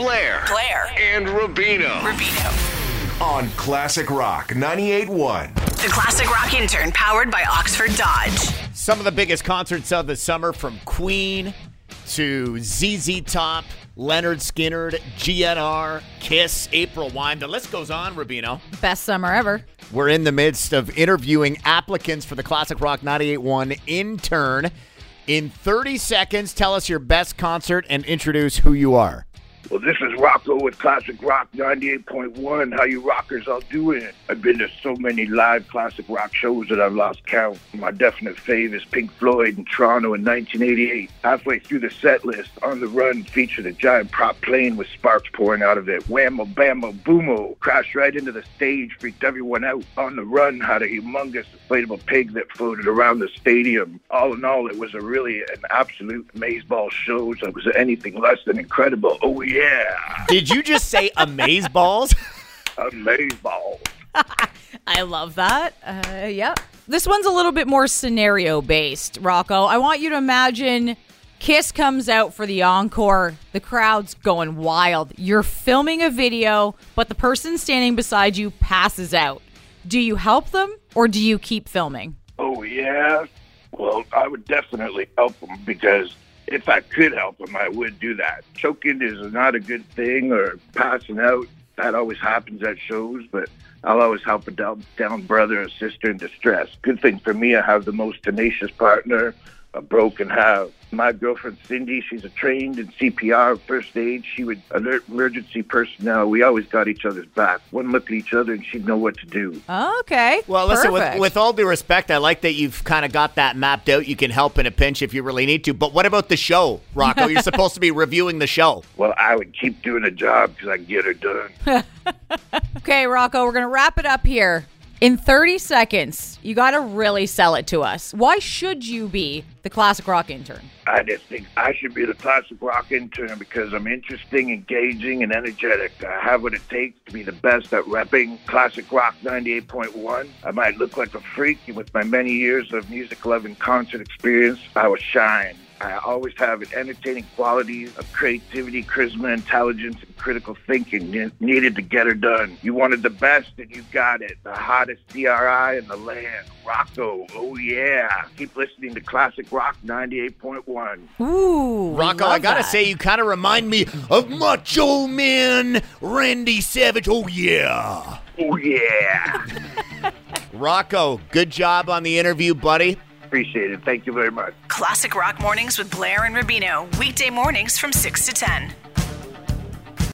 Blair, Blair. and Rubino Rubino. on Classic Rock 98.1. The Classic Rock Intern, powered by Oxford Dodge. Some of the biggest concerts of the summer from Queen to ZZ Top, Lynyrd Skynyrd, GNR, Kiss, April Wine. The list goes on, Rubino. Best summer ever. We're in the midst of interviewing applicants for the Classic Rock 98.1 intern. In 30 seconds, tell us your best concert and introduce who you are. Well, this is Rocko with Classic Rock 98.1. How you rockers all doing? I've been to so many live classic rock shows that I've lost count. My definite fave is Pink Floyd in Toronto in 1988. Halfway through the set list, On the Run featured a giant prop plane with sparks pouring out of it. Whammo, bammo, boomo. Crashed right into the stage, freaked everyone out. On the Run had a humongous inflatable pig that floated around the stadium. All in all, it was a really an absolute amazeball show. So it was anything less than incredible. Oh, yeah. Did you just say amaze balls? Amazeball. I love that. Uh, yeah. This one's a little bit more scenario based, Rocko. I want you to imagine Kiss comes out for the encore. The crowd's going wild. You're filming a video, but the person standing beside you passes out. Do you help them or do you keep filming? Oh, yeah. Well, I would definitely help them because if I could help them, I would do that. Choking is not a good thing or passing out. That always happens at shows, but I'll always help a down, down brother or sister in distress. Good thing for me, I have the most tenacious partner a broken have. My girlfriend Cindy, she's a trained in CPR, first aid. She would alert emergency personnel. We always got each other's back. One look at each other and she'd know what to do. Okay. Well, listen, with, with all due respect, I like that you've kind of got that mapped out. You can help in a pinch if you really need to. But what about the show, Rocko? You're supposed to be reviewing the show. Well, I would keep doing the job because I can get her done. Okay, Rocko, we're going to wrap it up here. In 30 seconds, you got to really sell it to us. Why should you be the classic rock intern? I just think I should be the classic rock intern because I'm interesting, engaging, and energetic. I have what it takes to be the best at repping classic rock 98.1. I might look like a freak, and with my many years of music love and concert experience, I will shine. I always have an entertaining qualities of creativity, charisma, intelligence, and critical thinking needed to get her done. You wanted the best, and you got it. The hottest DRI in the land, Rocko. Oh yeah! Keep listening to Classic Rock 98.1. Ooh. Rocko, love I gotta that. say, you kind of remind me of Macho Man Randy Savage. Oh, yeah. Oh yeah! Rocko, good job on the interview, buddy. Appreciate it. Thank you very much. Classic Rock Mornings with Blair and Rubino. Weekday mornings from 6 to 10.